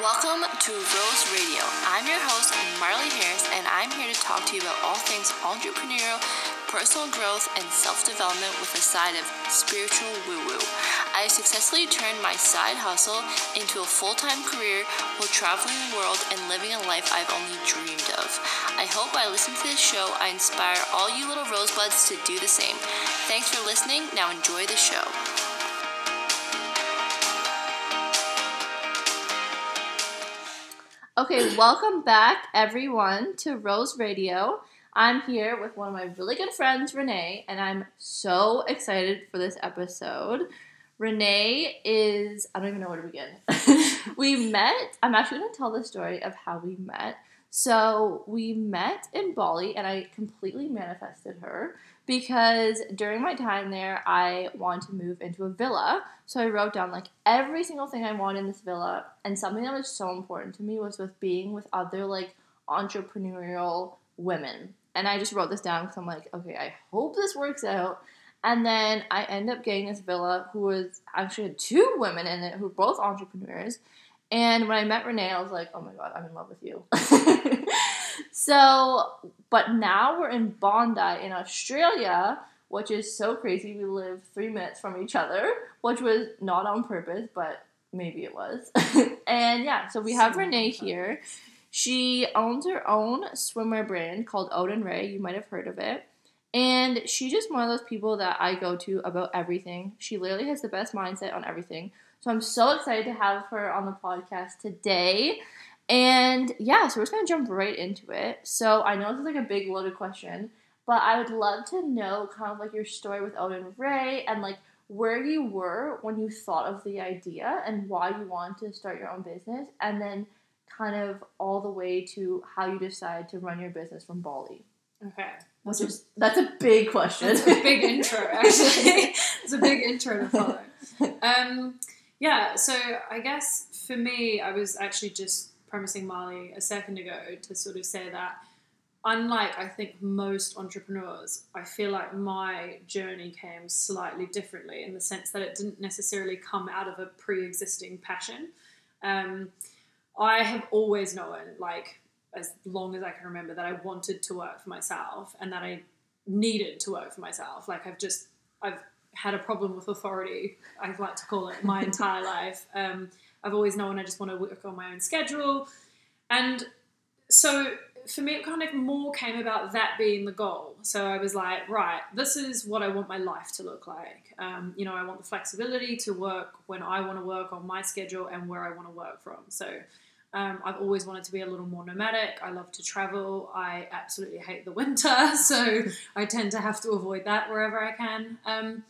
Welcome to Rose Radio. I'm your host, Marley Harris, and I'm here to talk to you about all things entrepreneurial, personal growth, and self development with a side of spiritual woo woo. I successfully turned my side hustle into a full time career while traveling the world and living a life I've only dreamed of. I hope by listening to this show, I inspire all you little rosebuds to do the same. Thanks for listening. Now enjoy the show. Okay, welcome back, everyone, to Rose Radio. I'm here with one of my really good friends, Renee, and I'm so excited for this episode. Renee is, I don't even know where to begin. we met, I'm actually going to tell the story of how we met. So, we met in Bali, and I completely manifested her because during my time there, I wanted to move into a villa. So I wrote down like every single thing I wanted in this villa, and something that was so important to me was with being with other like entrepreneurial women. And I just wrote this down because I'm like, okay, I hope this works out. And then I end up getting this villa who was actually had two women in it who were both entrepreneurs. And when I met Renee, I was like, oh my god, I'm in love with you. so, but now we're in Bondi in Australia, which is so crazy. We live three minutes from each other, which was not on purpose, but maybe it was. and yeah, so we have Renee here. She owns her own swimwear brand called Odin Ray. You might have heard of it. And she's just one of those people that I go to about everything. She literally has the best mindset on everything. So I'm so excited to have her on the podcast today. And yeah, so we're just gonna jump right into it. So I know this is like a big loaded question, but I would love to know kind of like your story with Odin Ray and like where you were when you thought of the idea and why you wanted to start your own business, and then kind of all the way to how you decided to run your business from Bali. Okay. Which is that's a big question. That's a big intro, actually. it's a big intro to follow. Um, yeah, so I guess for me, I was actually just premising Marley a second ago to sort of say that unlike I think most entrepreneurs, I feel like my journey came slightly differently in the sense that it didn't necessarily come out of a pre-existing passion. Um, I have always known, like as long as I can remember, that I wanted to work for myself and that I needed to work for myself. Like I've just I've had a problem with authority. I like to call it my entire life. Um, I've always known I just want to work on my own schedule. And so for me, it kind of more came about that being the goal. So I was like, right, this is what I want my life to look like. Um, you know, I want the flexibility to work when I want to work on my schedule and where I want to work from. So um, I've always wanted to be a little more nomadic. I love to travel. I absolutely hate the winter, so I tend to have to avoid that wherever I can. Um,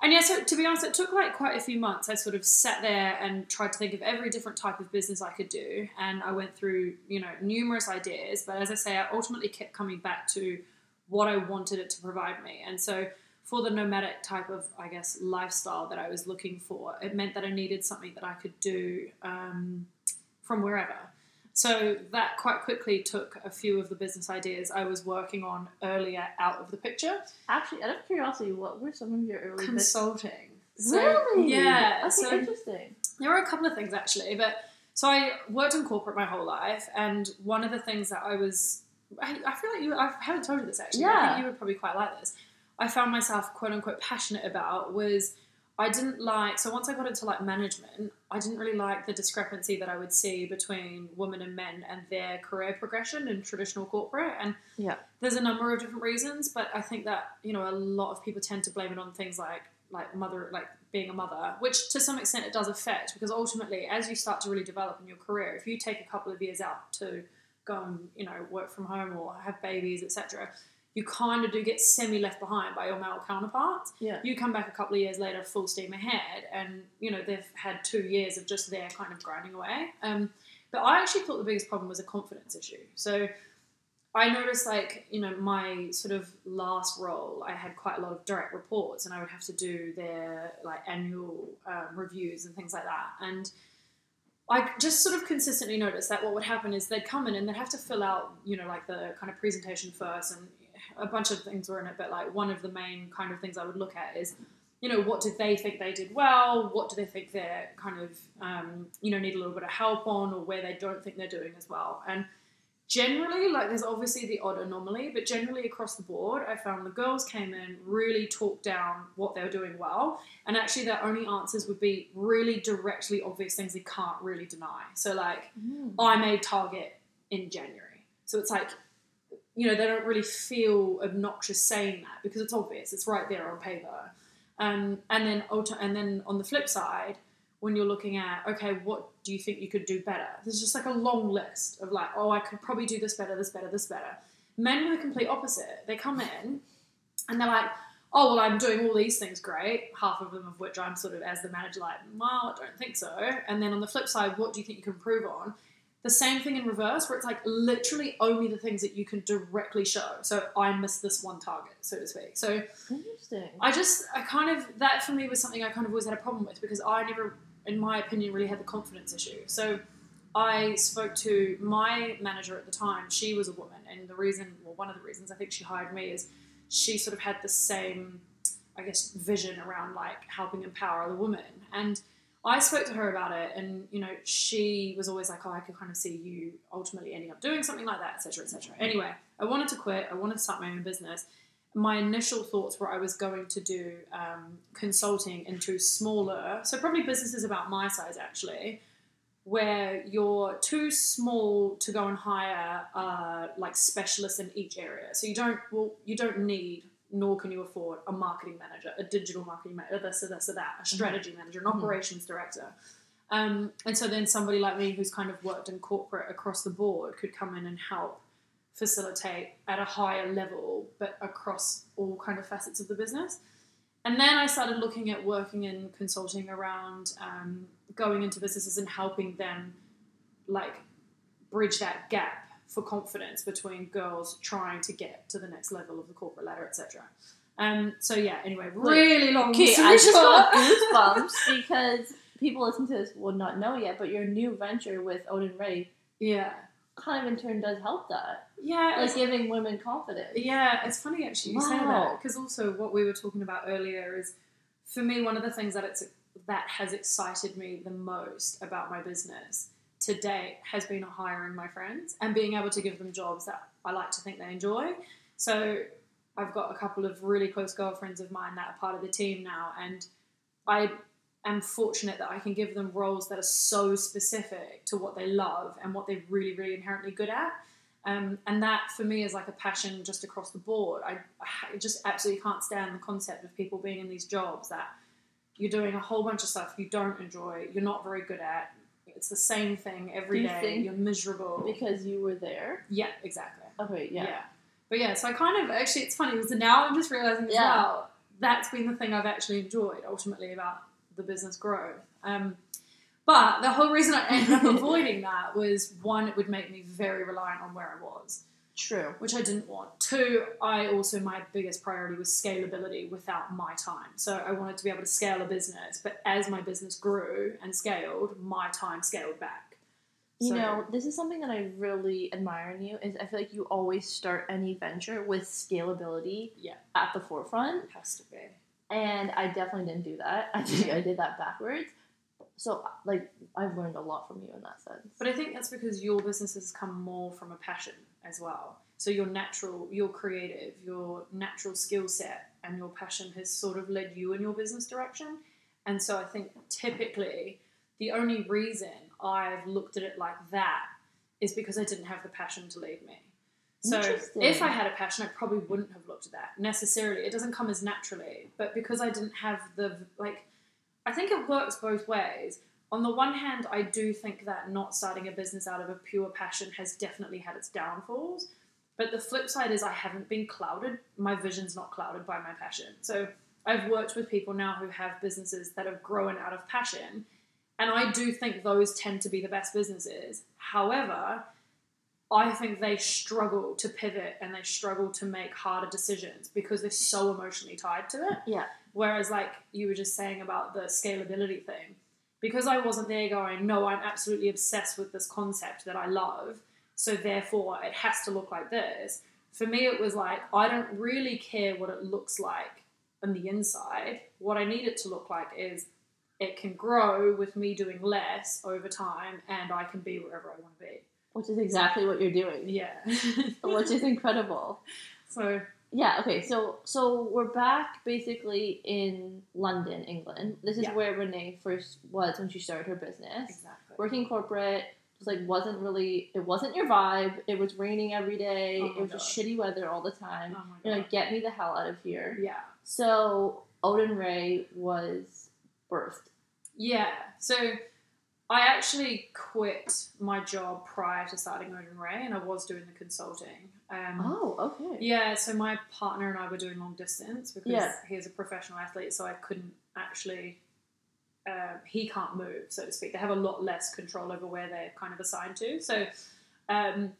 and yeah, so to be honest, it took like quite a few months. I sort of sat there and tried to think of every different type of business I could do, and I went through you know numerous ideas. But as I say, I ultimately kept coming back to what I wanted it to provide me, and so for the nomadic type of I guess lifestyle that I was looking for, it meant that I needed something that I could do um, from wherever. So that quite quickly took a few of the business ideas I was working on earlier out of the picture. Actually, out of curiosity, what were some of your early consulting? So, really? Yeah. Okay, so interesting. There were a couple of things actually, but so I worked in corporate my whole life, and one of the things that I was, I, I feel like you, I haven't told you this actually. I Yeah. think you would probably quite like this. I found myself quote unquote passionate about was I didn't like so once I got into like management, I didn't really like the discrepancy that I would see between women and men and their career progression in traditional corporate. And Yeah. there's a number of different reasons, but I think that you know a lot of people tend to blame it on things like like mother like being a mother, which to some extent it does affect because ultimately as you start to really develop in your career, if you take a couple of years out to go and you know work from home or have babies, etc. You kind of do get semi left behind by your male counterparts. Yeah. you come back a couple of years later full steam ahead and you know they've had two years of just there kind of grinding away. Um, but i actually thought the biggest problem was a confidence issue. So i noticed like you know my sort of last role i had quite a lot of direct reports and i would have to do their like annual um, reviews and things like that. And I just sort of consistently noticed that what would happen is they'd come in and they'd have to fill out, you know, like the kind of presentation first, and a bunch of things were in it. But like one of the main kind of things I would look at is you know, what did they think they did well? What do they think they're kind of, um, you know, need a little bit of help on, or where they don't think they're doing as well? And generally, like, there's obviously the odd anomaly, but generally across the board, I found the girls came in, really talked down what they were doing well, and actually their only answers would be really directly obvious things they can't really deny. So, like, Mm. I made Target in January. So it's like, you know, they don't really feel obnoxious saying that because it's obvious. It's right there on paper. Um, and then and then on the flip side, when you're looking at okay, what do you think you could do better? There's just like a long list of like, oh, I could probably do this better, this better, this better. Men are the complete opposite. They come in and they're like, oh well, I'm doing all these things great. Half of them of which I'm sort of as the manager like, well, I don't think so. And then on the flip side, what do you think you can improve on? The same thing in reverse, where it's like literally only the things that you can directly show. So I missed this one target, so to speak. So Interesting. I just, I kind of, that for me was something I kind of always had a problem with because I never, in my opinion, really had the confidence issue. So I spoke to my manager at the time. She was a woman, and the reason, well, one of the reasons I think she hired me is she sort of had the same, I guess, vision around like helping empower other women. And I spoke to her about it, and you know, she was always like, "Oh, I could kind of see you ultimately ending up doing something like that, etc., etc." Anyway, I wanted to quit. I wanted to start my own business. My initial thoughts were I was going to do um, consulting into smaller, so probably businesses about my size actually, where you're too small to go and hire uh, like specialists in each area. So you don't well, you don't need nor can you afford a marketing manager, a digital marketing manager, this or this or that, a strategy manager, an Mhm. operations director. Um, and so then somebody like me who's kind of worked in corporate across the board could come in and help facilitate at a higher level, but across all kind of facets of the business. And then I started looking at working in consulting around um, going into businesses and helping them like bridge that gap for confidence between girls trying to get to the next level of the corporate ladder, etc. Um, so yeah, anyway, really long Okay, I just got goosebumps because people listening to this will not know yet, but your new venture with Odin Ray yeah, kind of in turn does help that, yeah, like giving women confidence. yeah. It's funny actually you say that because also what we were talking about earlier is for me one of the things that it's that has excited me the most about my business to date has been hiring my friends and being able to give them jobs that I like to think they enjoy. So I've got a couple of really close girlfriends of mine that are part of the team now, and I am fortunate that I can give them roles that are so specific to what they love and what they're really, really inherently good at. Um, and that for me is like a passion just across the board. I, I just absolutely can't stand the concept of people being in these jobs that you're doing a whole bunch of stuff you don't enjoy, you're not very good at. It's the same thing every you day. You're miserable. Because you were there. yeah, exactly. Okay, yeah. But yeah, so I kind of actually it's funny because now I'm just realizing as Yeah. well that's been the thing I've actually enjoyed ultimately about the business growth. Um, but the whole reason I ended up avoiding that was one, it would make me very reliant on where I was, True. which I didn't want. Two, I also my biggest priority was scalability without my time. So I wanted to be able to scale a business, but as my business grew and scaled, my time scaled back. You So- know, this is something that I really admire in you. Is I feel like you always start any venture with scalability Yeah. at the forefront, It has to be. and I definitely didn't do that. I think I did that backwards. So, like, I've learned a lot from you in that sense. But I think that's because your business has come more from a passion as well. So your natural, your creative, your natural skill set and your passion has sort of led you in your business direction. And so I think typically the only reason I've looked at it like that is because I didn't have the passion to lead me. So if I had a passion, I probably wouldn't have looked at that necessarily. It doesn't come as naturally, but because I didn't have the like, I think it works both ways. On the one hand, I do think that not starting a business out of a pure passion has definitely had its downfalls. But the flip side is I haven't been clouded. My vision's not clouded by my passion. So I've worked with people now who have businesses that have grown out of passion. And I do think those tend to be the best businesses. However, I think they struggle to pivot and they struggle to make harder decisions because they're so emotionally tied to it. Yeah. Whereas, like you were just saying about the scalability thing, because I wasn't there going, no, I'm absolutely obsessed with this concept that I love, so therefore it has to look like this. For me, it was like, I don't really care what it looks like on the inside. What I need it to look like is it can grow with me doing less over time, and I can be wherever I want to be. Which is exactly what you're doing. Yeah. Which is incredible. so Yeah, okay, so so we're back basically in London, England. This is Yeah. where Renee first was when she started her business. exactly. Working corporate, just like wasn't really it wasn't your vibe. It was raining every day. Oh it was just shitty weather all the time. Oh You're like, get me the hell out of here. Yeah. So Odin Ray was birthed. Yeah. So I actually quit my job prior to starting Odin Ray, and I was doing the consulting. Um, Oh, okay. Yeah, so my partner and I were doing long distance because Yeah. he's a professional athlete, so I couldn't actually. Uh, he can't move, so to speak. They have a lot less control over where they're kind of assigned to. So, um,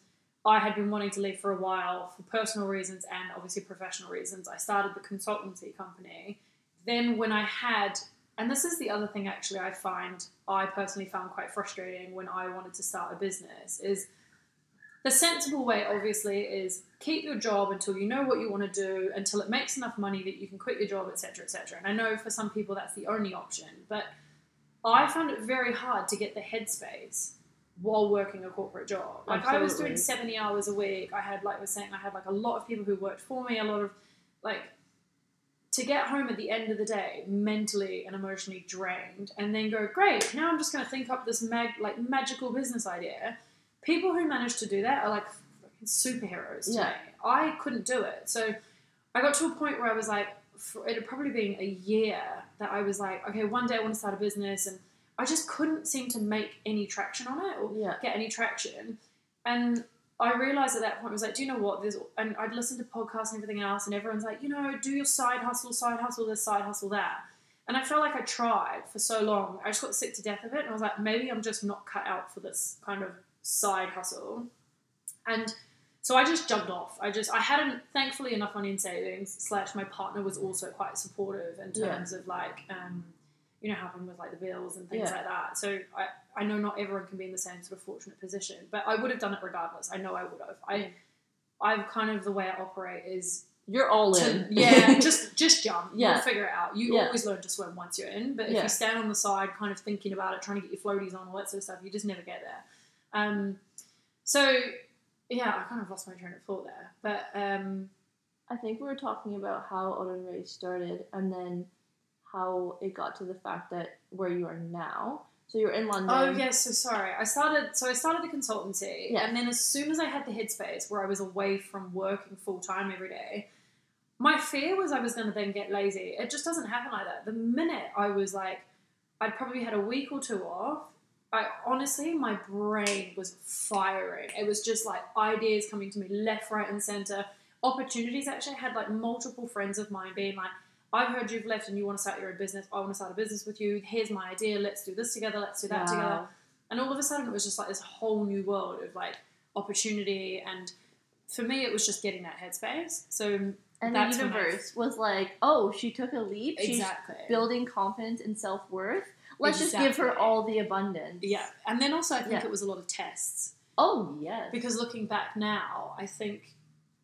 I had been wanting to leave for a while for personal reasons and obviously professional reasons. I started the consultancy company. Then, when I had, and this is the other thing actually, I find I personally found quite frustrating when I wanted to start a business is the sensible way, obviously, is keep your job until you know what you want to do, until it makes enough money that you can quit your job, etc., etc. And I know for some people that's the only option, but I found it very hard to get the headspace while working a corporate job. Like I was doing seventy hours a week. I had, like I was saying, I had like a lot of people who worked for me, a lot of like to get home at the end of the day mentally and emotionally drained and then go great now i'm just going to think up this mag- like magical business idea people who manage to do that are like fucking superheroes to Yeah. me i couldn't do it so i got to a point where i was like for, it had probably been a year that i was like okay one day i want to start a business and i just couldn't seem to make any traction on it or Yeah. get any traction. And I realized at that point, I was like, do you know what? There's, and I'd listen to podcasts and everything else, and everyone's like, you know, do your side hustle, side hustle, this, side hustle, that. And I felt like I tried for so long. I just got sick to death of it, and I was like, maybe I'm just not cut out for this kind of side hustle. And so I just jumped off. I just, I hadn't, thankfully, enough money in savings. Slash, my partner was also quite supportive in Yeah. terms of like, um, you know, helping with like the bills and things Yeah. like that. So I, I know not everyone can be in the same sort of fortunate position, but I would have done it regardless. I know I would have. I, I'm kind of the way I operate is You're all to, in. yeah, just just jump. Yeah. You'll figure it out. You Yeah. always learn to swim once you're in, but if Yeah. you stand on the side, kind of thinking about it, trying to get your floaties on, all that sort of stuff, you just never get there. Um, so yeah, I kind of lost my train of thought there, but um, I think we were talking about how Odin Ray started and then how it got to the fact that where you are now. So you're in London. Oh yes, so sorry. I started so I started the consultancy, Yeah. and then as soon as I had the headspace where I was away from working full time every day, my fear was I was going to then get lazy. It just doesn't happen like that. The minute I was like, I'd probably had a week or two off. I honestly, my brain was firing. It was just like ideas coming to me left, right, and center. Opportunities. Actually, I had like multiple friends of mine being like, I've heard you've left and you want to start your own business. I want to start a business with you. Here's my idea. Let's do this together. Let's do that Wow. together. And all of a sudden, it was just like this whole new world of like opportunity. And for me, it was just getting that headspace. So And the universe was like, oh, she took a leap. exactly, She's building confidence and self worth. Let's just give her all the abundance. yeah. And then also, I think Yeah. it was a lot of tests Oh yes. because looking back now, I think.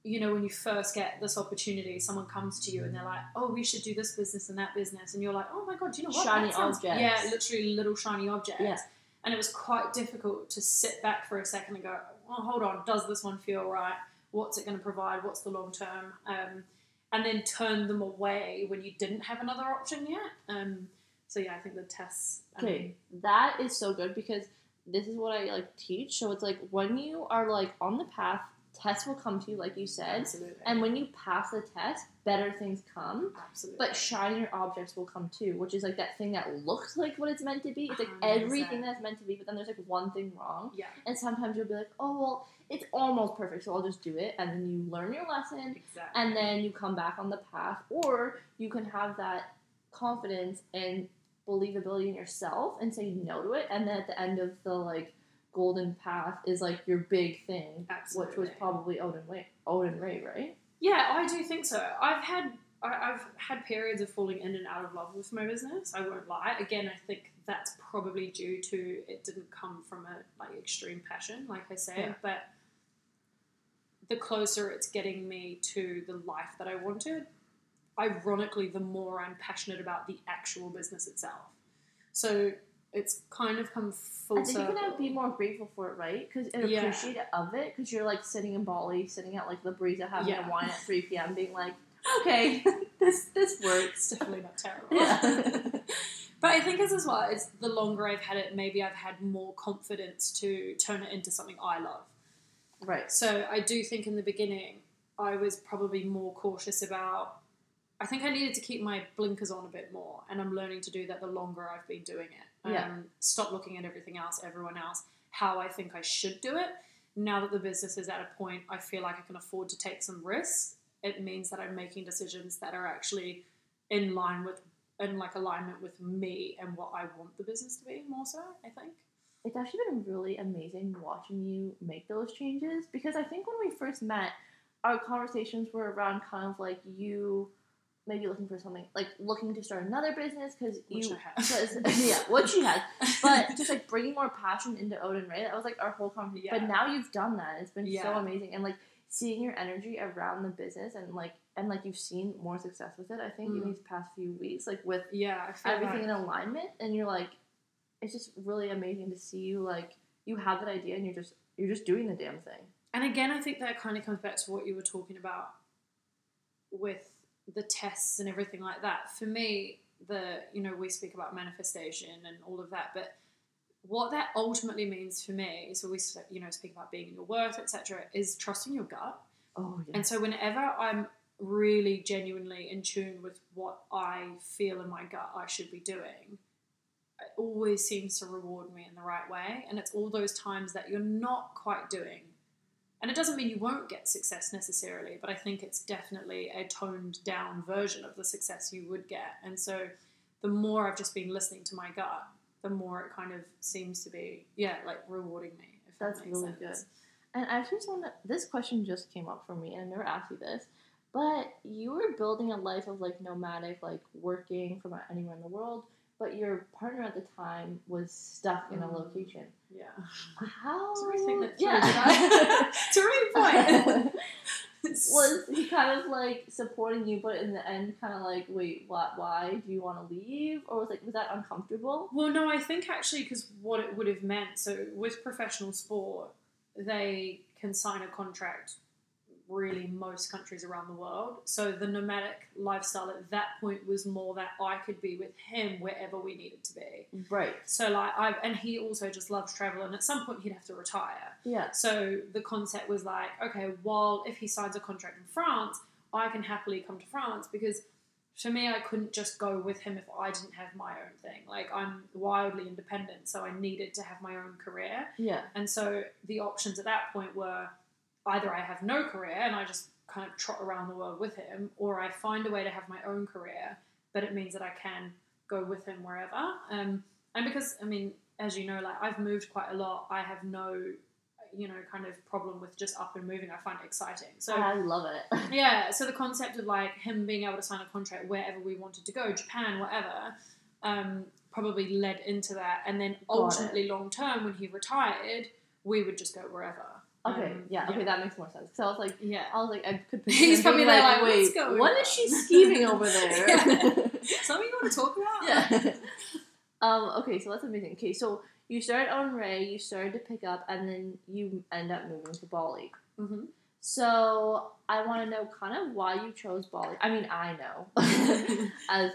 You know, when you first get this opportunity, someone comes to you and they're like, "Oh, we should do this business and that business," and you're like, "Oh my god, do you know what? Shiny sounds- objects. Yeah, literally little shiny objects. Yeah. And it was quite difficult to sit back for a second and go, well, hold on, does this one feel right? What's it going to provide? What's the long term? Um, and then turn them away when you didn't have another option yet. Um, so yeah, I think the tests. I Okay, mean, that is so good because this is what I like teach. So it's like when you are like on the path, tests will come to you, like you said, absolutely. and when you pass the test, better things come. absolutely. But shinier objects will come too, which is like that thing that looks like what it's meant to be. It's like 100%. everything that's meant to be, but then there's like one thing wrong. yeah, And sometimes you'll be like, oh well, it's almost perfect, so I'll just do it, and then you learn your lesson, exactly. and then you come back on the path, or you can have that confidence and believability in yourself and say no to it, and then at the end of the like golden path is like your big thing, which was probably Odin Ray, Odin Ray, right? Yeah, I do think so. I've had I, I've had periods of falling in and out of love with my business. I won't lie. Again, I think that's probably due to it didn't come from a like extreme passion, like I say. Yeah. But the closer it's getting me to the life that I wanted, ironically, the more I'm passionate about the actual business itself. So it's kind of come full I think circle. you're gonna be more grateful for it, right? Because and Yeah. appreciate it of it. Because you're like sitting in Bali, sitting at like the breeza, having Yeah. a wine at three p.m., being like, okay, this this works. It's definitely not terrible. Yeah. but I think as as well, it's the longer I've had it, maybe I've had more confidence to turn it into something I love. right. So I do think in the beginning, I was probably more cautious about. I think I needed to keep my blinkers on a bit more, and I'm learning to do that the longer I've been doing it. Yeah. Um, stop looking at everything else, everyone else, how I think I should do it. Now that the business is at a point, I feel like I can afford to take some risks. It means that I'm making decisions that are actually in line with, in like alignment with me and what I want the business to be. More so, I think. It's actually been really amazing watching you make those changes because I think when we first met, our conversations were around kind of like you maybe looking for something like looking to start another business because you I have. 'cause- yeah what she has but just like bringing more passion into Odin Ray that was like our whole conversation Yeah. but now you've done that it's been so amazing and like seeing your energy around the business and like and like you've seen more success with it I think in Mm. these past few weeks like with yeah, everything in alignment and you're like it's just really amazing to see you like you have that idea and you're just you're just doing the damn thing And again, I think that kind of comes back to what you were talking about with the tests and everything like that. For me, the you know we speak about manifestation and all of that, but what that ultimately means for me, so we you know speak about being in your worth, etc., is trusting your gut. oh yeah And so whenever I'm really genuinely in tune with what I feel in my gut I should be doing, it always seems to reward me in the right way. And it's all those times that you're not quite doing. And it doesn't mean you won't get success necessarily, but I think it's definitely a toned down version of the success you would get. And so the more I've just been listening to my gut, the more it kind of seems to be, yeah, like rewarding me. If that That's makes really sense. and I just want to this question just came up for me and I never asked you this but you were building a life of like nomadic like working from anywhere in the world but your partner at the time was stuck in a Mm. location Yeah. how Sorry, I that yeah it's a really point. was he kind of like supporting you, but in the end, kind of like, wait, what? Why do you want to leave? Or was like, was that uncomfortable? well, no, I think actually because what it would have meant. So with professional sport, they can sign a contract. Really, most countries around the world. So the nomadic lifestyle at that point was more that I could be with him wherever we needed to be. Right. So like I and he also just loves travel, and at some point he'd have to retire. Yeah. So the concept was like, okay, well, if he signs a contract in France, I can happily come to France because for me, I couldn't just go with him if I didn't have my own thing. Like, I'm wildly independent, so I needed to have my own career. Yeah. And so the options at that point were either I have no career and I just kind of trot around the world with him, or I find a way to have my own career, but it means that I can go with him wherever. Um, and because, I mean, as you know, like I've moved quite a lot, I have no, you know, kind of problem with just up and moving. I find it exciting. So I love it. yeah, so the concept of like him being able to sign a contract wherever we wanted to go, Japan, whatever, um, probably led into that. And then ultimately, long term, when he retired, we would just go wherever. Okay. Um, yeah. Okay, that makes more sense. So I was like, yeah. I was like, I could. He's probably there like, wait, "What's going what on?" is she scheming over there? Something you want to talk about? yeah. um. Okay. So that's amazing. Okay. So you started on Ray. You started to pick up, and then you end up moving to Bali. hmm So I want to know kind of why you chose Bali. I mean, I know as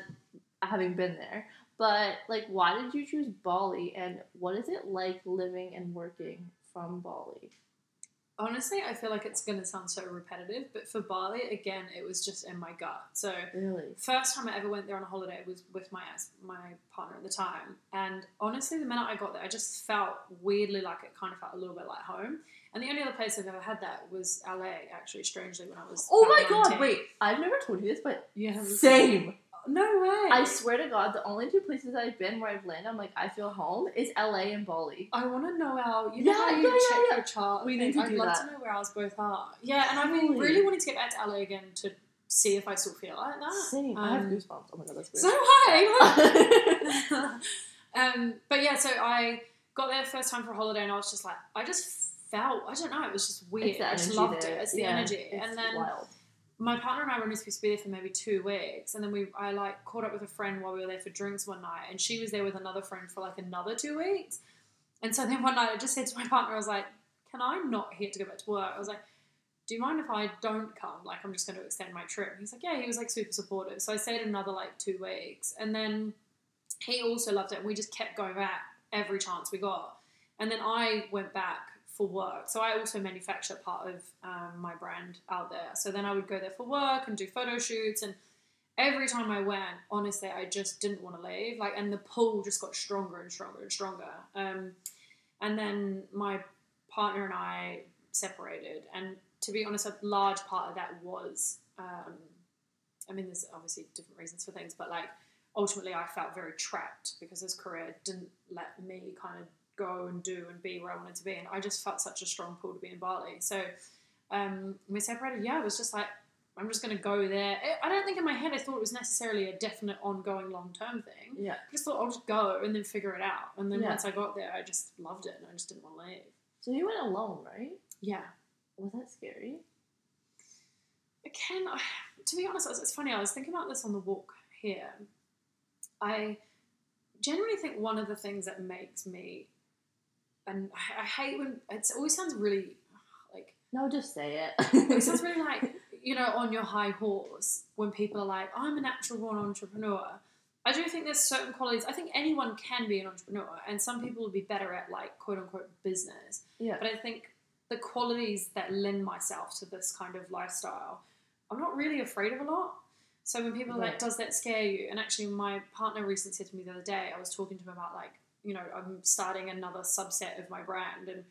having been there, but like, why did you choose Bali, and what is it like living and working from Bali? Honestly, I feel like it's going to sound so repetitive, but for Bali, again, it was just in my gut. So Really? first time I ever went there on a holiday was with my my partner at the time, and honestly, the minute I got there, I just felt weirdly like it kind of felt a little bit like home. And the only other place I've ever had that was LA, actually, strangely, when I was. Oh my about god! 19. Wait, I've never told you this, but Yeah, same. No way. I swear to God, the only two places I've been where I've landed, I'm like, I feel home, is LA and Bali. I want to know our. You know Yeah, how you yeah, yeah, check yeah. your chart. We need to I'd do love that. to know where ours both are. Yeah, and I've been really wanting to get back to LA again to see if I still feel like that. Same. I have Um, goosebumps. Oh my god, that's weird. So weird. hi. um, but yeah, so I got there first time for a holiday, and I was just like, I just felt, I don't know, it was just weird. I just loved there. it. It's the Yeah, energy, it's and then wild. My partner and I were only supposed to be there for maybe two weeks, and then we I like caught up with a friend while we were there for drinks one night, and she was there with another friend for like another two weeks. And so then one night I just said to my partner, I was like, "Can I not get to go back to work?" I was like, "Do you mind if I don't come? Like, I'm just going to extend my trip." He's like, "Yeah." He was like super supportive. So I stayed another like two weeks, and then he also loved it, and we just kept going back every chance we got. And then I went back for work. So I also manufacture part of um, my brand out there. So then I would go there for work and do photo shoots. And every time I went, honestly, I just didn't want to leave. Like, and the pull just got stronger and stronger and stronger. Um, and then my partner and I separated. And to be honest, a large part of that was, um, I mean, there's obviously different reasons for things, but like ultimately, I felt very trapped because his career didn't let me kind of go and do and be where I wanted to be. And I just felt such a strong pull to be in Bali. So um, we separated. Yeah, it was just like, I'm just going to go there. I don't think in my head I thought it was necessarily a definite ongoing long term thing. Yeah. I just thought I'll just go and then figure it out. And then Yeah. once I got there, I just loved it and I just didn't want to leave. So you went alone, right? Yeah. Was that scary? Again, I, to be honest, it's it's funny. I was thinking about this on the walk here. I generally think one of the things that makes me, and I, I hate when it always sounds really like No, just say it it. sounds really like you know on your high horse when people are like, "I'm a natural born entrepreneur." I do think there's certain qualities. I think anyone can be an entrepreneur, and some people will be better at like quote unquote business. yeah. But I think the qualities that lend myself to this kind of lifestyle, I'm not really afraid of a lot. So when people are like, does that scare you? And actually, my partner recently said to me the other day, I was talking to him about like, you know, I'm starting another subset of my brand and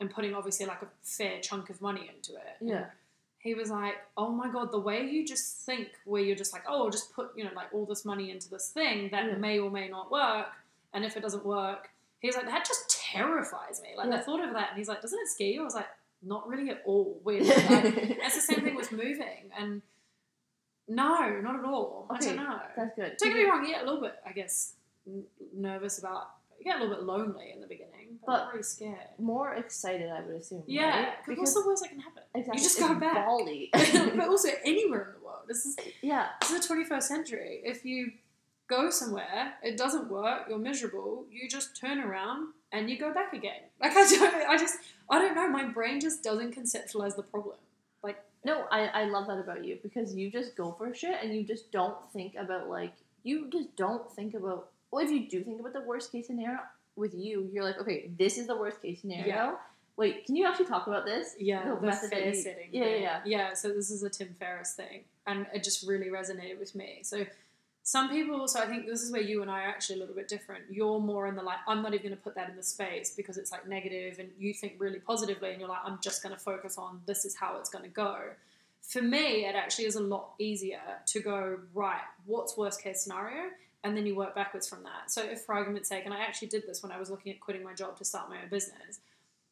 and putting obviously like a fair chunk of money into it. And Yeah. he was like, "Oh my god, the way you just think, where you're just like, oh, I'll just put you know like all this money into this thing that Yeah. may or may not work, and if it doesn't work, he's like, that just terrifies me. Like Yeah. the thought of that, and he's like, doesn't it scare you? I was like, not really at all. Weird. Like, it's the same thing with moving, and no, not at all. I don't know. That's good. Don't get me wrong, yeah, a little bit, I guess, nervous about. You get a little bit lonely in the beginning, but, But- really scared. More excited, I would assume. Yeah, right? because what's the worst that can happen? exactly, you just go back. Bali. but also anywhere in the world. This is yeah. this is the 21st century. If you go somewhere, it doesn't work, you're miserable, you just turn around and you go back again. Like I don't, I just, I don't know. My brain just doesn't conceptualize the problem. Like No, I, I love that about you because you just go for shit and you just don't think about like you just don't think about well if you do think about the worst case scenario with you, you're like, okay, this is the worst case scenario. Yeah. Wait, can you actually talk about this? Yeah, The the method that fair you- setting. yeah, thing. yeah, yeah. So this is a Tim Ferriss thing, and it just really resonated with me. So some people, so I think this is where you and I are actually a little bit different. You're more in the like, I'm not even going to put that in the space because it's like negative, and you think really positively, and you're like, I'm just going to focus on this is how it's going to go. For me, it actually is a lot easier to go right. What's worst case scenario? And then you work backwards from that. So, if for argument's sake, and I actually did this when I was looking at quitting my job to start my own business,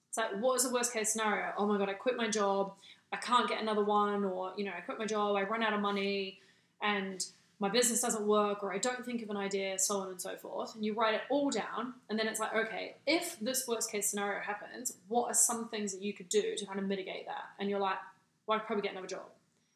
it's like, what is the worst case scenario? Oh my god, I quit my job, I can't get another one, or you know, I quit my job, I run out of money, and my business doesn't work, or I don't think of an idea, so on and so forth. And you write it all down, and then it's like, okay, if this worst case scenario happens, what are some things that you could do to kind of mitigate that? And you're like, well, I'd probably get another job.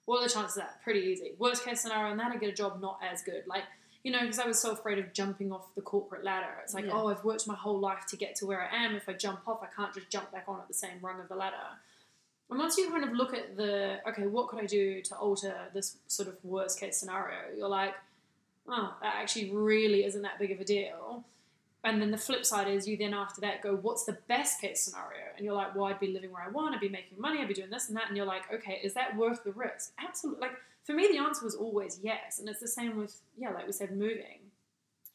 What are the chances of that? Pretty easy. Worst case scenario, and then I get a job not as good. Like, you know, because I was so afraid of jumping off the corporate ladder. It's like, Yeah. oh, I've worked my whole life to get to where I am. If I jump off, I can't just jump back on at the same rung of the ladder. And once you kind of look at the, okay, what could I do to alter this sort of worst case scenario? You're like, oh, that actually really isn't that big of a deal. And then the flip side is you then after that go, what's the best case scenario? And you're like, well, I'd be living where I want, I'd be making money, I'd be doing this and that. And you're like, okay, is that worth the risk? Absolutely. Like for me, the answer was always yes. And it's the same with, yeah, like we said, moving.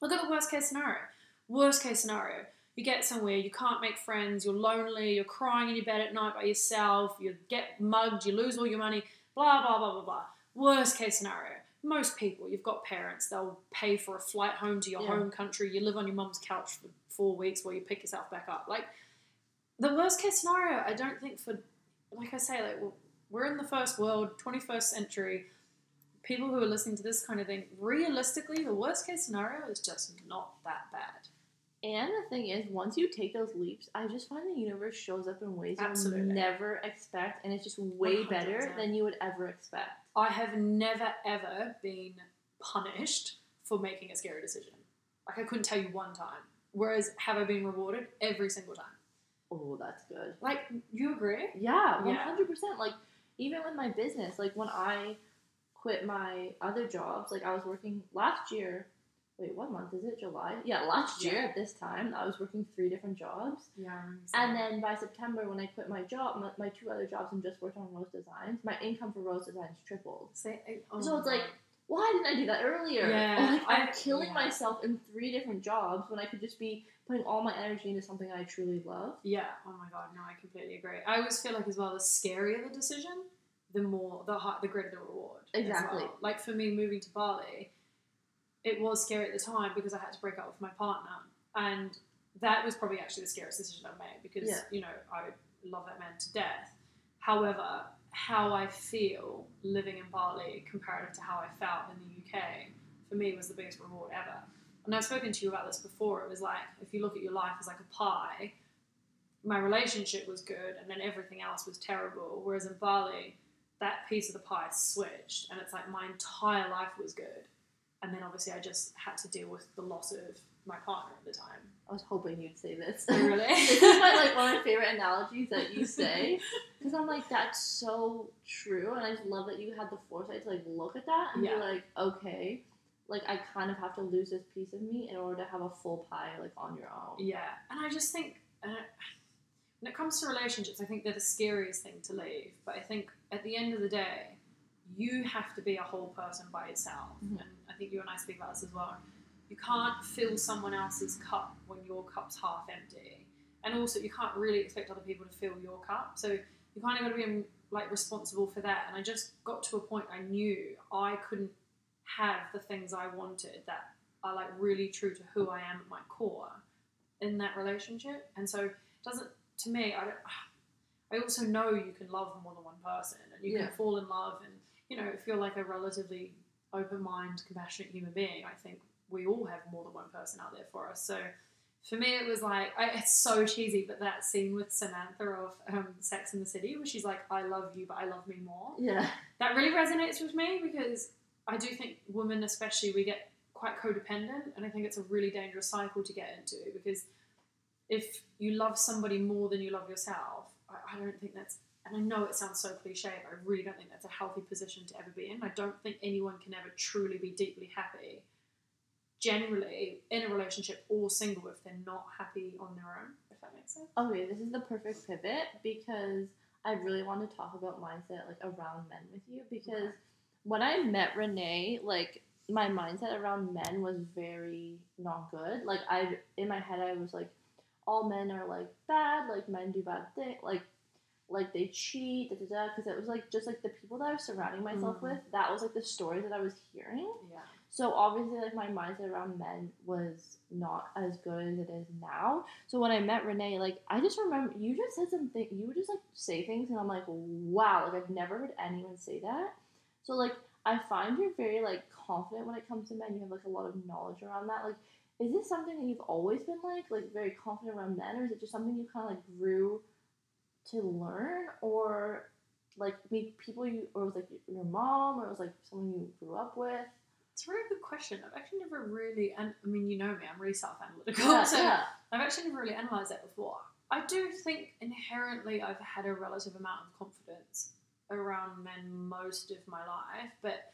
Look at the worst case scenario. Worst case scenario. You get somewhere, you can't make friends, you're lonely, you're crying in your bed at night by yourself, you get mugged, you lose all your money, blah, blah, blah, blah, blah. Worst case scenario. Most people, you've got parents, they'll pay for a flight home to your Yeah. home country, you live on your mum's couch for four weeks while you pick yourself back up. Like, the worst case scenario, I don't think for, like I say, like, we're- we're in the first world, 21st century. People who are listening to this kind of thing, realistically, the worst case scenario is just not that bad. And the thing is, once you take those leaps, I just find the universe shows up in ways Absolutely. you never expect, and it's just way better 100%. than you would ever expect. I have never ever been punished for making a scary decision. Like I couldn't tell you one time. Whereas have I been rewarded every single time? Oh, that's good. Like you agree? Yeah, hundred percent. Like even with my business, like when I quit my other jobs, like I was working last year. Wait, what month is it? July? Yeah, last year Yeah. at this time, I was working three different jobs. Yeah. And then by September, when I quit my job, my, my two other jobs and just worked on Rose Designs, my income for Rose Designs tripled. Say, oh So it's my like, Why didn't I do that earlier? Yeah, Like, I'm I- killing yeah. myself in three different jobs when I could just be putting all my energy into something I truly love. Yeah. Oh my god. No, I completely agree. I always feel like as well, the scarier the decision, the more the the greater the reward. Exactly. well. Like for me, moving to Bali, it was scary at the time because I had to break up with my partner, and that was probably actually the scariest decision I made because Yeah. you know I love that man to death. However, how I feel living in Bali comparative to how I felt in the UK for me was the biggest reward ever. And I've spoken to you about this before. It was like if you look at your life as like a pie, my relationship was good and then everything else was terrible. Whereas in Bali, that piece of the pie switched and it's like my entire life was good. And then obviously I just had to deal with the loss of my partner at the time. I was hoping you'd say this. Oh, really? this is my like one of my favorite analogies that you say because I'm like that's so true, and I just love that you had the foresight to like look at that and Yeah. be like, okay, like I kind of have to lose this piece of me in order to have a full pie like on your own. Yeah, and I just think uh, when it comes to relationships, I think they're the scariest thing to leave. But I think at the end of the day, you have to be a whole person by yourself. Mhm. And think you and I speak about this as well. You can't fill someone else's cup when your cup's half empty. And also, you can't really expect other people to fill your cup. So you kind of got to be um, like responsible for that. And I just got to a point I knew I couldn't have the things I wanted that are like really true to who I am at my core in that relationship. And so it doesn't to me, I don't I also know you can love more than one person and you Yeah. can fall in love and you know, if you're like a relatively open mind, compassionate human being, I think we all have more than one person out there for us. So for me, it was like I, it's so cheesy, but that scene with Samantha of um, Sex in the City, where she's like, "I love you, but I love me more." Yeah, that really resonates with me because I do think women, especially, we get quite codependent, and I think it's a really dangerous cycle to get into because if you love somebody more than you love yourself, I, I don't think that's. And I know it sounds so cliche, but I really don't think that's a healthy position to ever be in. I don't think anyone can ever truly be deeply happy, generally, in a relationship or single if they're not happy on their own, if that makes sense. Okay, this is the perfect pivot because I really want to talk about mindset like around men with you because Okay. when I met Renee, like my mindset around men was very not good. Like I in my head I was like all men are like bad, like men do bad things, like like they cheat, da da da. Because it was like just like the people that I was surrounding myself Mm. with. That was like the stories that I was hearing. Yeah. So obviously, like my mindset around men was not as good as it is now. So when I met Renee, like I just remember you just said something. You would just like say things, and I'm like, wow, like I've never heard anyone say that. So like I find you're very like confident when it comes to men. You have like a lot of knowledge around that. Like, is this something that you've always been like, like very confident around men, or is it just something you kind of like grew to learn, or like meet people you, or it was like your mom, or it was like someone you grew up with? It's a really good question. I've actually never really, and I mean, you know me, I'm really self-analytical, Yeah, so yeah. I've actually never really analysed that before. I do think inherently I've had a relative amount of confidence around men most of my life, but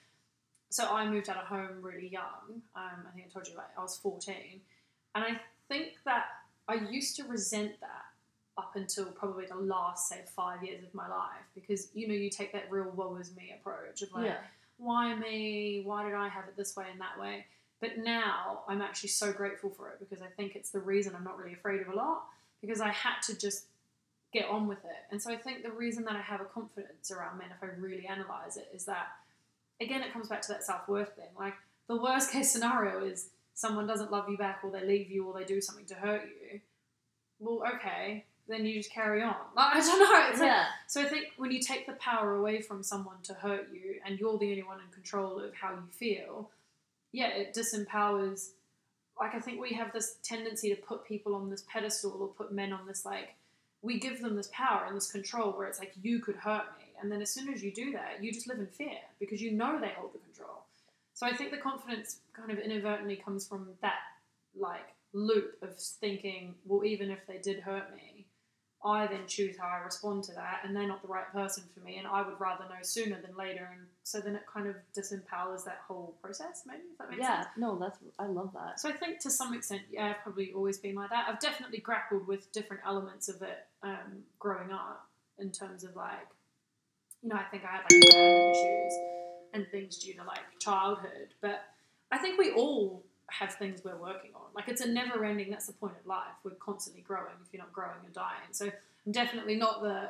so I moved out of home really young. Um, I think I told you like I was 14, and I think that I used to resent that up until probably the last say five years of my life because you know you take that real woe is me approach of like yeah. why me? Why did I have it this way and that way? But now I'm actually so grateful for it because I think it's the reason I'm not really afraid of a lot because I had to just get on with it. And so I think the reason that I have a confidence around men, if I really analyze it, is that again, it comes back to that self worth thing. Like the worst case scenario is someone doesn't love you back or they leave you or they do something to hurt you. Well, okay, then you just carry on. Like, I don't know. It's like, yeah. so I think when you take the power away from someone to hurt you and you're the only one in control of how you feel, yeah, it disempowers. Like, I think we have this tendency to put people on this pedestal or put men on this, like, we give them this power and this control where it's like, you could hurt me. And then as soon as you do that, you just live in fear because you know they hold the control. So I think the confidence kind of inadvertently comes from that like loop of thinking, well, even if they did hurt me, I then choose how I respond to that, and they're not the right person for me, and I would rather know sooner than later, and so then it kind of disempowers that whole process. Maybe if that makes yeah, sense. no, that's I love that. So I think to some extent, yeah, I've probably always been like that. I've definitely grappled with different elements of it um, growing up, in terms of like, you know, I think I had like issues and things due to like childhood, but I think we all have things we're working on. Like it's a never ending. That's the point of life. We're constantly growing. If you're not growing, you're dying. So I'm definitely not the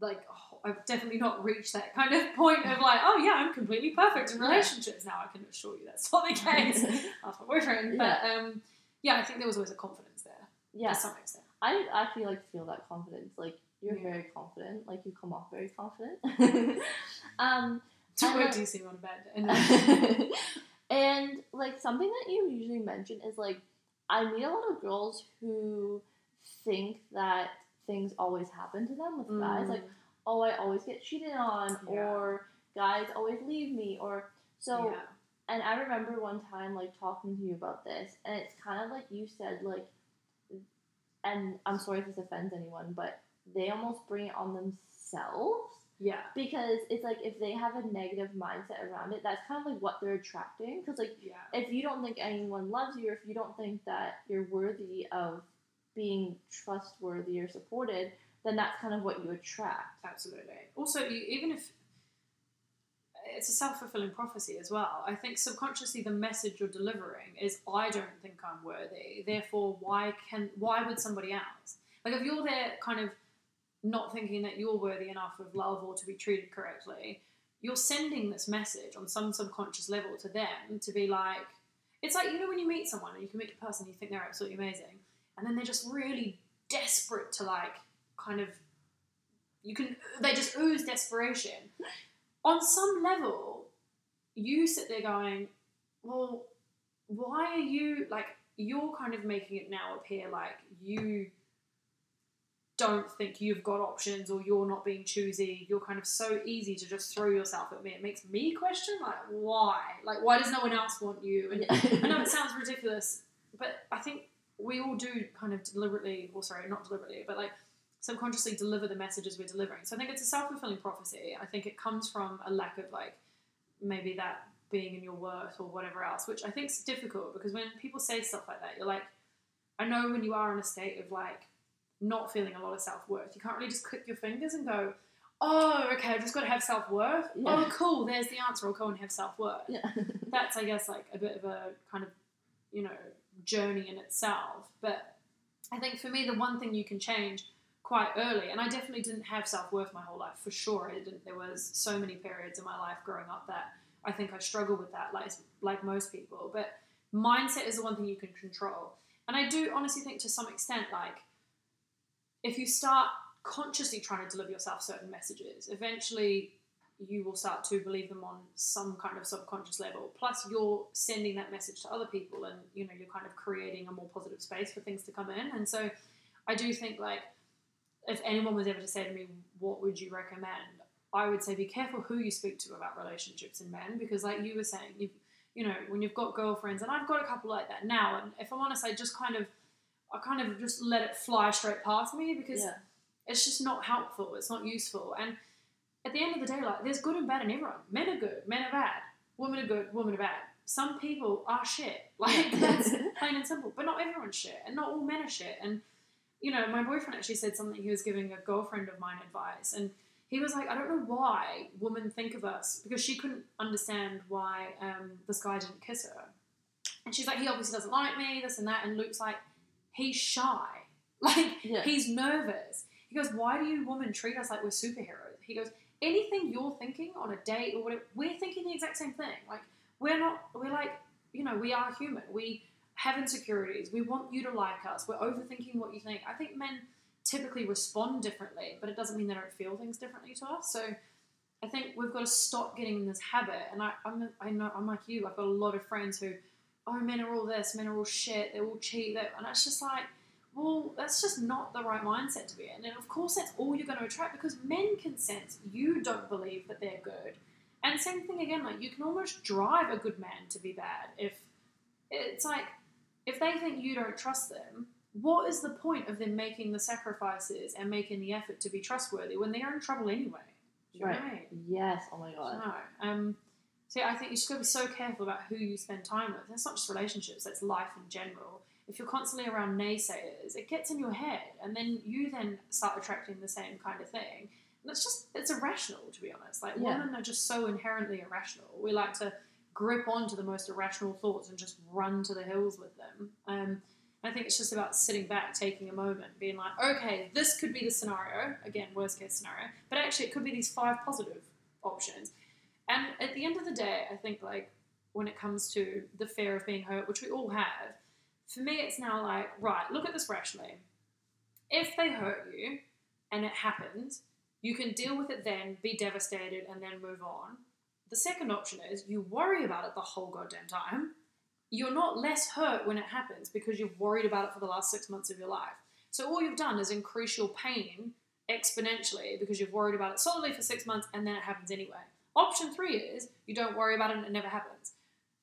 like oh, I've definitely not reached that kind of point of like, oh yeah, I'm completely perfect in Yeah. relationships now. I can assure you that's not the case. That's my boyfriend. But um, yeah, I think there was always a confidence there yeah, to some extent. I actually like feel that confidence. Like you're Yeah. very confident. Like you come off very confident. um, do you seem on a bed? And like something that you usually mention is like I meet a lot of girls who think that things always happen to them with guys. Like, oh, I always get cheated on, Mm. Yeah. or guys always leave me, or so. yeah. And I remember one time like talking to you about this, and it's kind of like you said, like, and I'm sorry if this offends anyone, but they almost bring it on themselves yeah, because it's like if they have a negative mindset around it, that's kind of like what they're attracting. Because like yeah, if you don't think anyone loves you, or if you don't think that you're worthy of being trustworthy or supported, then that's kind of what you attract. absolutely. Also, you, even if it's a self fulfilling prophecy as well, I think subconsciously the message you're delivering is, "I don't think I'm worthy. Therefore, why can why would somebody else? Like if you're there, kind of not thinking that you're worthy enough of love or to be treated correctly." You're sending this message on some subconscious level to them to be like, it's like you know when you meet someone and you can meet a person you think they're absolutely amazing, and then they're just really desperate to like kind of you can they just ooze desperation on some level you sit there going well why are you like you're kind of making it now appear like you don't think you've got options or you're not being choosy you're kind of so easy to just throw yourself at me it makes me question like why like why does no one else want you and I know it sounds ridiculous, but I think we all do kind of deliberately, or sorry, not deliberately, but like subconsciously deliver the messages we're delivering. So I think it's a self fulfilling prophecy. I think it comes from a lack of like maybe that being in your worth or whatever else, which I think is difficult because when people say stuff like that, you're like, I know when you are in a state of like not feeling a lot of self worth, you can't really just click your fingers and go, oh, okay, I've just got to have self worth. Yeah. Oh, cool, there's the answer. I'll go and have self worth yeah. that's I guess like a bit of a kind of you know journey in itself. But I think for me, the one thing you can change quite early, and I definitely didn't have self worth my whole life for sure. I didn't. There was so many periods in my life growing up that I think I struggled with that, like like most people. But mindset is the one thing you can control, and I do honestly think to some extent, like if you start consciously trying to deliver yourself certain messages, eventually you will start to believe them on some kind of subconscious level. Plus, you're sending that message to other people, and you know you're kind of creating a more positive space for things to come in. And so, I do think like if anyone was ever to say to me, "What would you recommend?" I would say be careful who you speak to about relationships and men, because like you were saying, you you know when you've got girlfriends, and I've got a couple like that now. And if I'm honest, I just kind of I kind of just let it fly straight past me because yeah. it's just not helpful. It's not useful. And at the end of the day, like there's good and bad in everyone. Men are good, men are bad. Women are good, women are bad. Some people are shit. Like that's plain and simple. But not everyone's shit, and not all men are shit. And you know, my boyfriend actually said something. He was giving a girlfriend of mine advice, and he was like, I don't know why women think of us because she couldn't understand why um, this guy didn't kiss her. And she's like, he obviously doesn't like me, this and that. And Luke's like, he's shy. Like, Yeah. he's nervous. He goes, Why do you women treat us like we're superheroes? He goes, Anything you're thinking on a date or whatever, we're thinking the exact same thing. Like, we're not, we're like, you know, we are human. We have insecurities. We want you to like us. We're overthinking what you think. I think men typically respond differently, but it doesn't mean they don't feel things differently to us. So I think we've got to stop getting in this habit. And I, I'm, I know I'm like you. I've got a lot of friends who, oh, men are all this, men are all shit. they're all cheat. They, and it's just like, Well, that's just not the right mindset to be in. And of course, that's all you're going to attract because men can sense you don't believe that they're good. And same thing again, like you can almost drive a good man to be bad if it's like if they think you don't trust them. What is the point of them making the sacrifices and making the effort to be trustworthy when they're in trouble anyway? Do you I mean? Yes. Oh my god. No. Um, so I think you just got to be so careful about who you spend time with. That's not just relationships; that's life in general. If you're constantly around naysayers, it gets in your head, and then you then start attracting the same kind of thing. And it's just it's irrational, to be honest. Like Yeah. women are just so inherently irrational. We like to grip onto the most irrational thoughts and just run to the hills with them. Um, I think it's just about sitting back, taking a moment, being like, okay, this could be the scenario. Again, worst case scenario. But actually, it could be these five positive options. And at the end of the day, I think like when it comes to the fear of being hurt, which we all have, for me, it's now like, right, look at this rationally. If they hurt you and it happens, you can deal with it then, be devastated, and then move on. The second option is you worry about it the whole goddamn time. You're not less hurt when it happens because you've worried about it for the last six months of your life. So all you've done is increase your pain exponentially because you've worried about it solidly for six months and then it happens anyway. Option three is you don't worry about it and it never happens.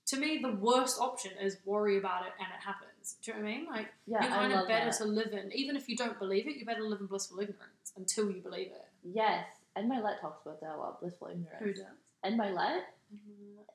To me, the worst option is worry about it and it happens. Do you know what I mean? Like Yeah. you're kind of better that. to live in, even if you don't believe it, you better live in blissful ignorance until you believe it. Yes. Ed Mylett talks about that a lot. Blissful ignorance. Who does? Ed Mylett.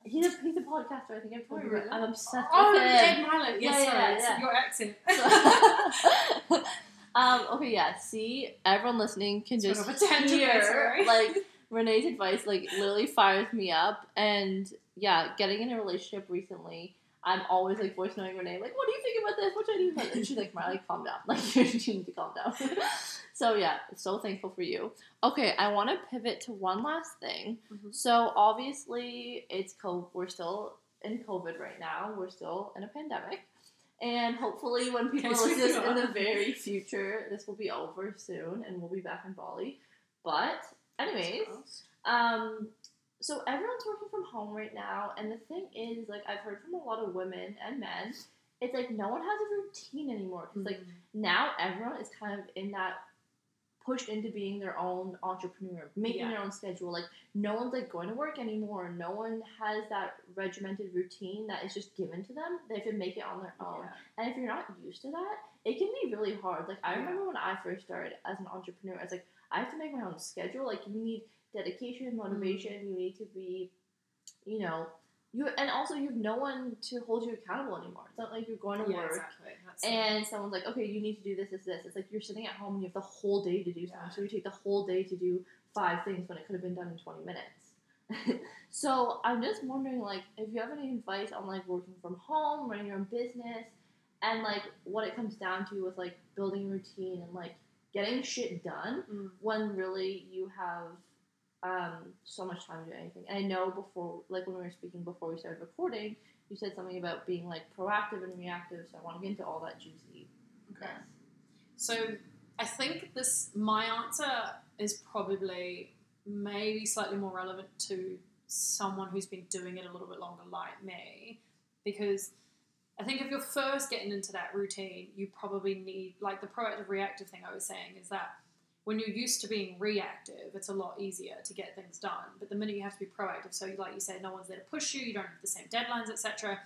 He's a he's a podcaster. I think I've told Oh, you. really? I'm obsessed Oh, with him. Ed Mylett. Yes, Yeah, yeah, yeah. your accent. um, okay, yeah. See, everyone listening can just of a tangent there, hear sorry. like Renee's advice. Like literally fires me up. And yeah, getting in a relationship recently, I'm always like voice noting Renee, like, "What do you think about this? What should I do about this?" And she's like, "Marley, calm down. Like you need to calm down." so yeah, so thankful for you. Okay, I want to pivot to one last thing. Mhm. So obviously, it's co- we're still in COVID right now. We're still in a pandemic. And hopefully, when people listen to this in the very future, this will be over soon, and we'll be back in Bali. But, anyways, um, so everyone's working from home right now, and the thing is, like, I've heard from a lot of women and men, it's like no one has a routine anymore. Because, like, now everyone is kind of in that pushed into being their own entrepreneur, making Yeah. their own schedule. Like, no one's like going to work anymore. No one has that regimented routine that is just given to them. They have to make it on their own. Yeah. And if you're not used to that, it can be really hard. Like I Yeah. remember when I first started as an entrepreneur, I was like, I have to make my own schedule. Like you need dedication, motivation. Mm-hmm. You need to be, you know, you and also you have no one to hold you accountable anymore. It's not like you're going to Yeah, work exactly. And someone's like, okay, you need to do this, this, this. It's like you're sitting at home and you have the whole day to do something. So you take the whole day to do five things when it could have been done in 20 minutes. so I'm just wondering, like, if you have any advice on like working from home, running your own business, and like what it comes down to with like building a routine and like getting shit done Mm. when really you have um, so much time to do anything. And I know before, like when we were speaking before we started recording, you said something about being like proactive and reactive. So I want to get into all that juicy. Okay. So I think this my answer is probably maybe slightly more relevant to someone who's been doing it a little bit longer, like me, because I think if you're first getting into that routine, you probably need like the proactive reactive thing I was saying is that when you're used to being reactive, it's a lot easier to get things done. But the minute you have to be proactive, so like you said, no one's there to push you, you don't have the same deadlines, etc.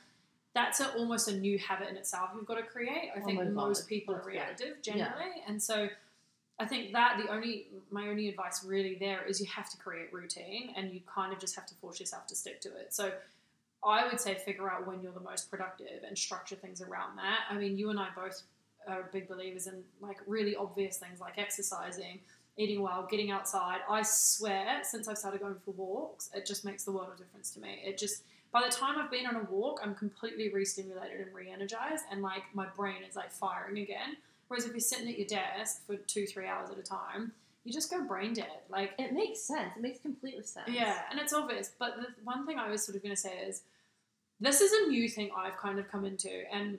That's a, almost a new habit in itself you've got to create. I Oh think most people are that's good. reactive generally, and so I think that the only my only advice really there is you have to create routine, and you kind of just have to force yourself to stick to it. So I would say figure out when you're the most productive and structure things around that. I mean, you and I both are big believers in like really obvious things like exercising, eating well, getting outside. I swear, since I've started going for walks, it just makes the world of difference to me. It just by the time I've been on a walk, I'm completely re-stimulated and re-energized, and like my brain is like firing again. Whereas if you're sitting at your desk for two, three hours at a time, you just go brain dead. Like It makes sense. It makes complete sense. yeah, and it's obvious. But the one thing I was sort of going to say is this is a new thing I've kind of come into, and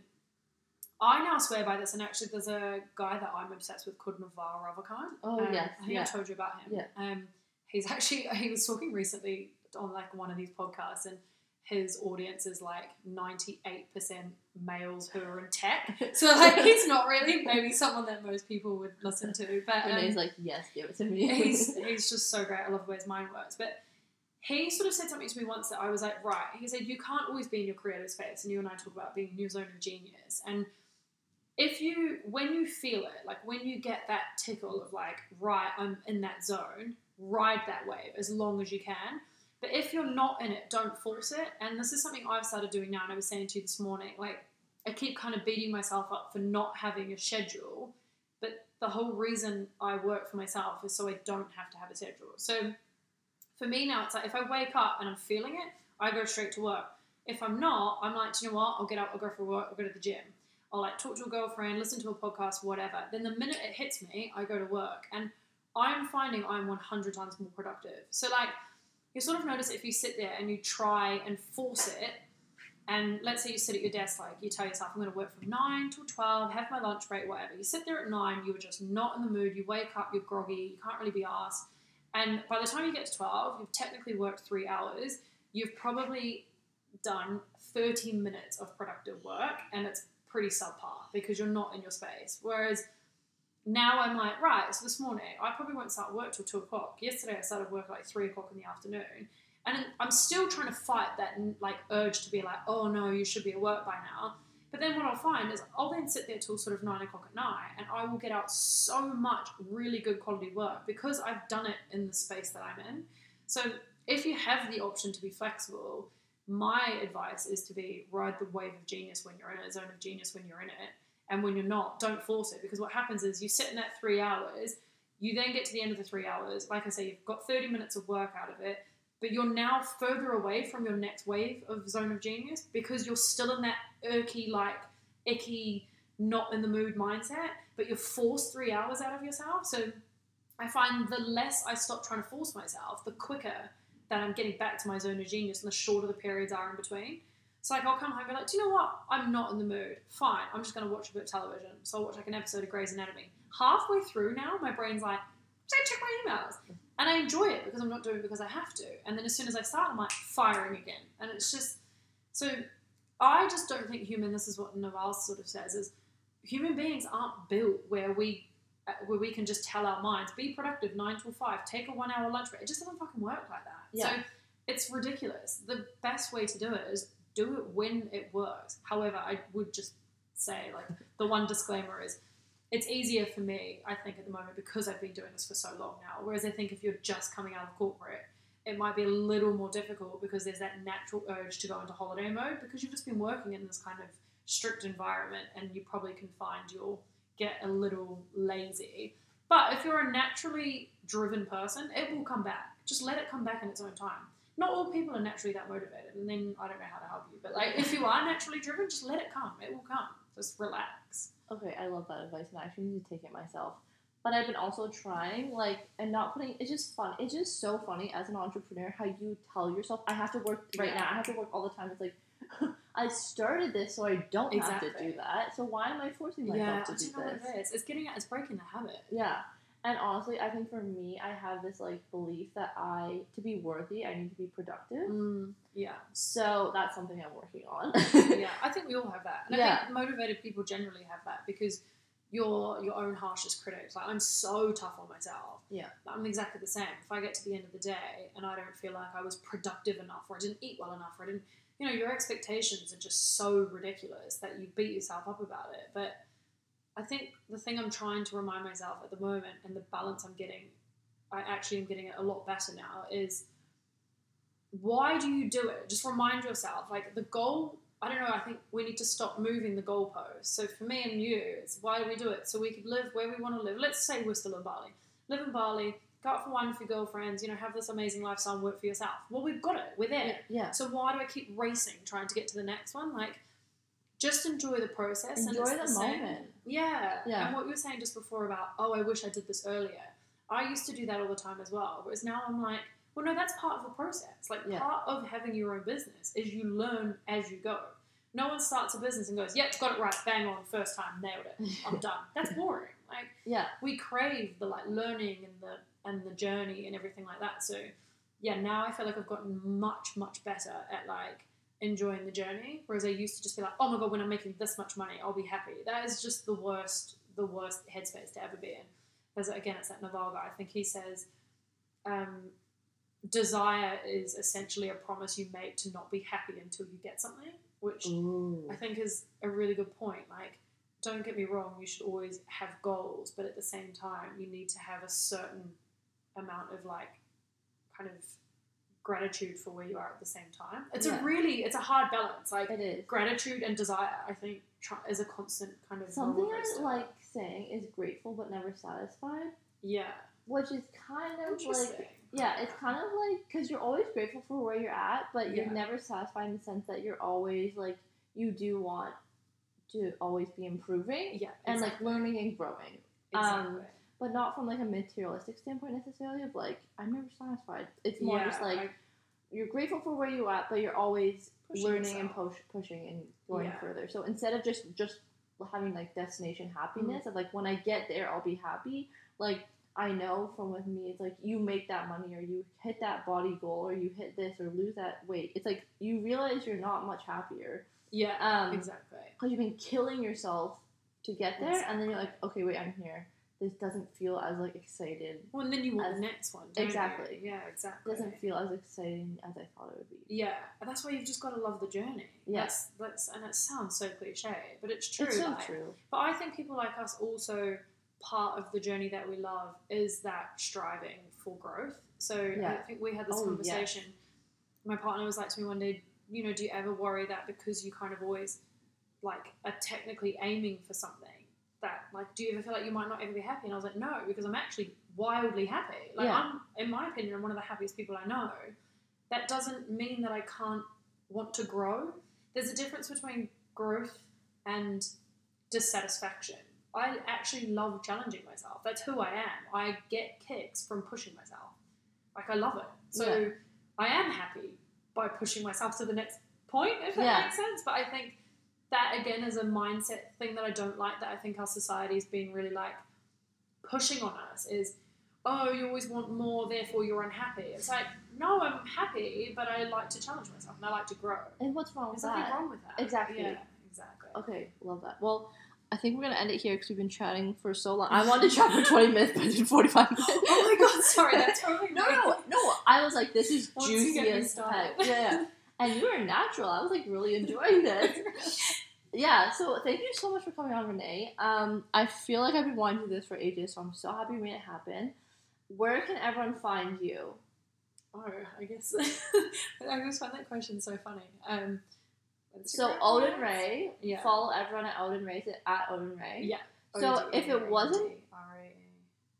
I now swear by this. And actually, there's a guy that I'm obsessed with called Naval Ravikant. Oh, Um, yes, I think yeah. I told you about him. Yeah. Um, he's actually he was talking recently on like one of these podcasts, and his audience is like 98% males who are in tech. So like he's not really maybe someone that most people would listen to. But um, he's like, yes, give it to me. he's he's just so great. I love the way his mind works. But he sort of said something to me once that I was like, right. He said, you can't always be in your creative space. And you and I talk about being in your zone of genius. And if you, when you feel it, like when you get that tickle of like, right, I'm in that zone, ride that wave as long as you can. But if you're not in it, don't force it. And this is something I've started doing now. And I was saying to you this morning, like, I keep kind of beating myself up for not having a schedule. But the whole reason I work for myself is so I don't have to have a schedule. So for me now, it's like if I wake up and I'm feeling it, I go straight to work. If I'm not, I'm like, do you know what? I'll get up, I'll go for work, I'll go to the gym. I'll like talk to a girlfriend, listen to a podcast, whatever. Then the minute it hits me, I go to work. And I'm finding I'm 100 times more productive. So, like, you sort of notice if you sit there and you try and force it, and let's say you sit at your desk, like you tell yourself, I'm going to work from 9 till 12, have my lunch break, whatever. You sit there at 9, you're just not in the mood, you wake up, you're groggy, you can't really be asked. And by the time you get to 12, you've technically worked three hours, you've probably done 30 minutes of productive work, and it's pretty subpar because you're not in your space. Whereas now I'm like, right, so this morning I probably won't start work till two o'clock. Yesterday I started work at like three o'clock in the afternoon, and I'm still trying to fight that like urge to be like, oh no, you should be at work by now. But then what I'll find is I'll then sit there till sort of nine o'clock at night, and I will get out so much really good quality work because I've done it in the space that I'm in. So if you have the option to be flexible, my advice is to be ride the wave of genius when you're in it, zone of genius when you're in it, and when you're not, don't force it because what happens is you sit in that three hours, you then get to the end of the three hours. Like I say, you've got 30 minutes of work out of it, but you're now further away from your next wave of zone of genius because you're still in that irky, like icky, not in the mood mindset, but you're forced three hours out of yourself. So I find the less I stop trying to force myself, the quicker that I'm getting back to my zone of genius and the shorter the periods are in between. So like I'll come home and be like, do you know what? I'm not in the mood. Fine, I'm just gonna watch a bit of television. So I'll watch like an episode of Grey's Anatomy. Halfway through now, my brain's like, just check my emails. And I enjoy it because I'm not doing it because I have to. And then as soon as I start, I'm like firing again. And it's just so I just don't think human. This is what Naval sort of says: is human beings aren't built where we uh, where we can just tell our minds be productive nine till five, take a one hour lunch break. It just doesn't fucking work like that. Yeah. So it's ridiculous. The best way to do it is do it when it works. However, I would just say like the one disclaimer is it's easier for me, I think, at the moment because I've been doing this for so long now. Whereas I think if you're just coming out of corporate, it might be a little more difficult because there's that natural urge to go into holiday mode because you've just been working in this kind of strict environment and you probably can find you'll get a little lazy. But if you're a naturally driven person, it will come back. Just let it come back in its own time. Not all people are naturally that motivated, and then I don't know how to help you. But like, if you are naturally driven, just let it come. It will come. Just relax. Okay, I love that advice, and I actually need to take it myself. But I've been also trying, like, and not putting. It's just fun. It's just so funny as an entrepreneur how you tell yourself, "I have to work right Yeah. now. I have to work all the time." It's like, I started this so I don't have to do that. So why am I forcing myself Yeah, to do this? it is. It's getting it's breaking the habit. Yeah. And honestly, I think for me, I have this like belief that I, to be worthy, I need to be productive. Mm, yeah, So that's something I'm working on. yeah. I think we all have that, and I think motivated people generally have that because you're your own harshest critic. Like I'm so tough on myself. Yeah. I'm exactly the same. If I get to the end of the day and I don't feel like I was productive enough, or I didn't eat well enough, or I didn't, you know, your expectations are just so ridiculous that you beat yourself up about it. But I think the thing I'm trying to remind myself at the moment, and the balance I'm getting, I actually am getting it a lot better now, is why do you do it? Just remind yourself, like the goal. I don't know. I think we need to stop moving the goalposts. So for me and you, it's why do we do it? So we could live where we want to live. Let's say we're still in Bali. Live in Bali. Go out for wine with your girlfriends. You know, have this amazing lifestyle and work for yourself. Well, we've got it. We're there. yeah. So why do I keep racing, trying to get to the next one? Like, just enjoy the process. and Enjoy it's the same. moment. Yeah. Yeah. And what you were saying just before about, oh, I wish I did this earlier. I used to do that all the time as well. Whereas now I'm like, well, no, that's part of the process. Like, Yeah. part of having your own business is you learn as you go. No one starts a business and goes, yep, got it right, bang on, first time, nailed it, I'm done. That's boring. Like, Yeah. we crave the like learning and the and the journey and everything like that. So yeah, now I feel like I've gotten much much better at like enjoying the journey. Whereas I used to just be like, oh my god, when I'm making this much money, I'll be happy. That is just the worst, the worst headspace to ever be in. Because again, it's that Naval guy. I think he says, um, desire is essentially a promise you make to not be happy until you get something, which Ooh. I think is a really good point. Like, don't get me wrong, you should always have goals, but at the same time, you need to have a certain amount of like kind of gratitude for where you are at the same time. It's Yeah. a really, it's a hard balance. Like It is. gratitude and desire, I think, try, is a constant kind of Something I like saying is grateful but never satisfied, Yeah, which is kind of like yeah, it's kind of like because you're always grateful for where you're at, but you're Yeah. never satisfied in the sense that you're always like you do want to always be improving yeah, and exactly. like learning and growing, exactly. um, but not from like a materialistic standpoint necessarily. Of like I'm never satisfied. It's more yeah, just like I- you're grateful for where you're at, but you're always learning and push, pushing and going Yeah. further. So instead of just just having like destination happiness of like when I get there I'll be happy. Like I know from with me, it's like you make that money or you hit that body goal or you hit this or lose that weight. It's like you realize you're not much happier yeah, um, exactly. because you've been killing yourself to get there, and then you're like, okay, wait, I'm here. This doesn't feel as like excited. Well, and then you want as- the next one. don't you? Exactly. Yeah, exactly. Doesn't feel as exciting as I thought it would be. Yeah, and that's why you've just got to love the journey. Yeah. That's, that's and it sounds so cliche, but it's true. It's so like- true. But I think people like us also part of the journey that we love is that striving for growth. So I think we had this Oh, conversation. My partner was like to me one day, you know, do you ever worry that because you kind of always like are technically aiming for something that like do you ever feel like you might not ever be happy? And I was like, no, because I'm actually wildly happy. Like Yeah. I'm in my opinion, I'm one of the happiest people I know. That doesn't mean that I can't want to grow. There's a difference between growth and dissatisfaction. I actually love challenging myself. That's who I am. I get kicks from pushing myself. Like I love it. So Yeah. I am happy by pushing myself to the next point, if that Yeah. makes sense. But I think that again is a mindset thing that I don't like that I think our society is being really like pushing on us is oh you always want more therefore you're unhappy. It's like no I'm happy but I like to challenge myself and I like to grow. And what's wrong with There's nothing that? wrong with that. Exactly. Yeah, exactly. Okay, love that. Well, I think we're gonna end it here because we've been chatting for so long. I wanted to chat for twenty minutes, but it's been forty-five minutes. Oh my god, sorry, that's totally no, no, no. I was like, this is Once juicy as heck. Yeah, yeah. And you were natural. I was like really enjoying this. Yeah. So thank you so much for coming on, Renee. Um, I feel like I've been wanting to do this for ages, so I'm so happy we made it happen. Where can everyone find you? Oh, I guess I always find that question so funny. Um, So Odin? Ray. Yeah. Follow everyone at Odin Ray. It at Odin Ray? Yeah. So if it wasn't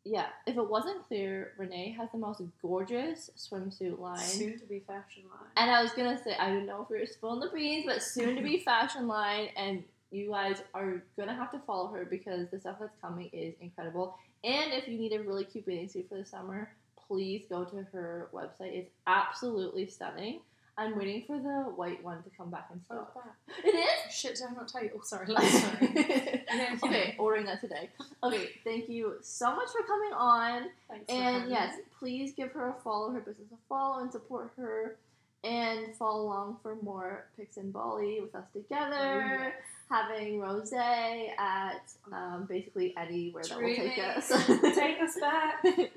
Yeah, if it wasn't clear, Renee has the most gorgeous swimsuit line. soon to be fashion line. And I was gonna say, I don't know if we were spilling the beans, but soon to be fashion line, and you guys are gonna have to follow her because the stuff that's coming is incredible. And if you need a really cute bathing suit for the summer, please go to her website. It's absolutely stunning. I'm waiting for the white one to come back in Oh, stock. that. It is. Shit, did I not tell you? Oh, sorry. Like, sorry. Yeah, okay, ordering that today. Okay, thank you so much for coming on. Thanks And yes, me. please give her a follow, her business a follow, and support her. And follow along for more pics in Bali with us together. Oh, yes. Having Rose at um, basically Eddie, where that will take us. Take us back.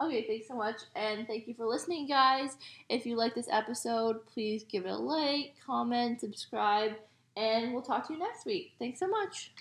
okay, thanks so much. And thank you for listening, guys. If you like this episode, please give it a like, comment, subscribe, and we'll talk to you next week. Thanks so much.